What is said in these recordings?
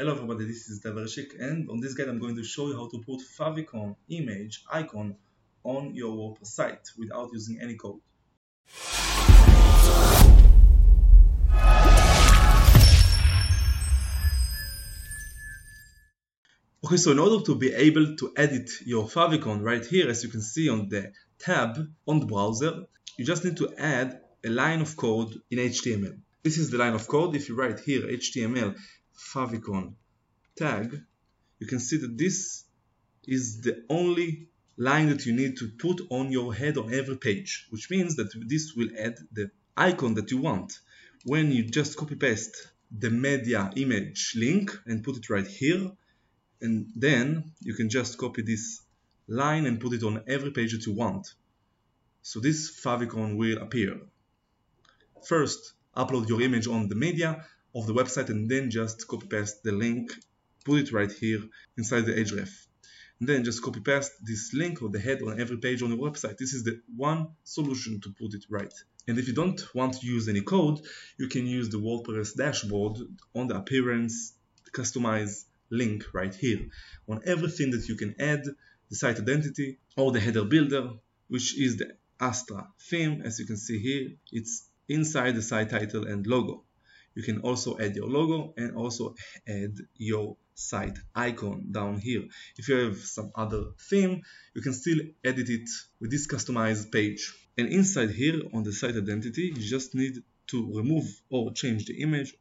Hello everybody, this is Itay Verchik and on this guide I'm going to show you how to put favicon image icon on your WordPress site without using any code. Okay, so in order to be able to edit your favicon right here, as you can see on the tab on the browser, you just need to add a line of code in HTML. This is the line of code. If you write here HTML favicon tag, you can see that this is the only line that you need to put on your head on every page, which means that this will add the icon that you want. When you just copy paste the media image link and put it right here, and then you can just copy this line and put it on every page that you want. So this favicon will appear. First, upload your image on the media of the website and then just copy paste the link, put it right here inside the href. And then just copy paste this link or the head on every page on your website. This is the one solution to put it right. And if you don't want to use any code, you can use the WordPress dashboard on the appearance, customize link right here on everything that you can add the site identity or the header builder, which is the Astra theme. As you can see here, it's inside the site title and logo. You can also add your logo and also add your site icon down here. If you have some other theme, you can still edit it with this customized page. And inside here on the site identity, you just need to remove or change the image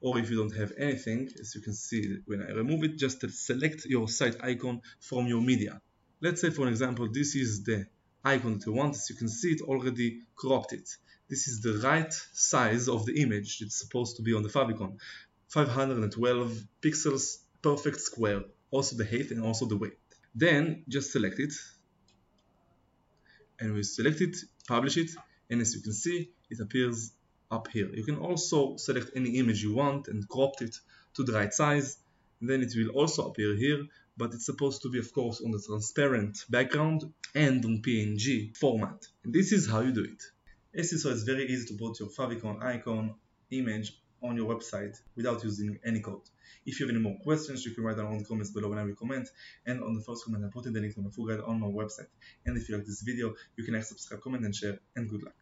or if you don't have anything, as you can see when I remove it, just select your site icon from your media. Let's say for example, this is the icon that you want, as you can see it already cropped it. This is the right size of the image it's supposed to be on the favicon. 512 pixels, perfect square, also the height and also the weight. Then just select it, and we select it, publish it, and as you can see, it appears up here. You can also select any image you want and crop it to the right size. Then it will also appear here, but it's supposed to be, of course, on the transparent background and on PNG format. And this is how you do it. So it's very easy to put your favicon icon image on your website without using any code. If you have any more questions, you can write down in the comments below when I will comment. And on the first comment, I put the link to my full guide on my website. And if you like this video, you can like, subscribe, comment, and share. And good luck.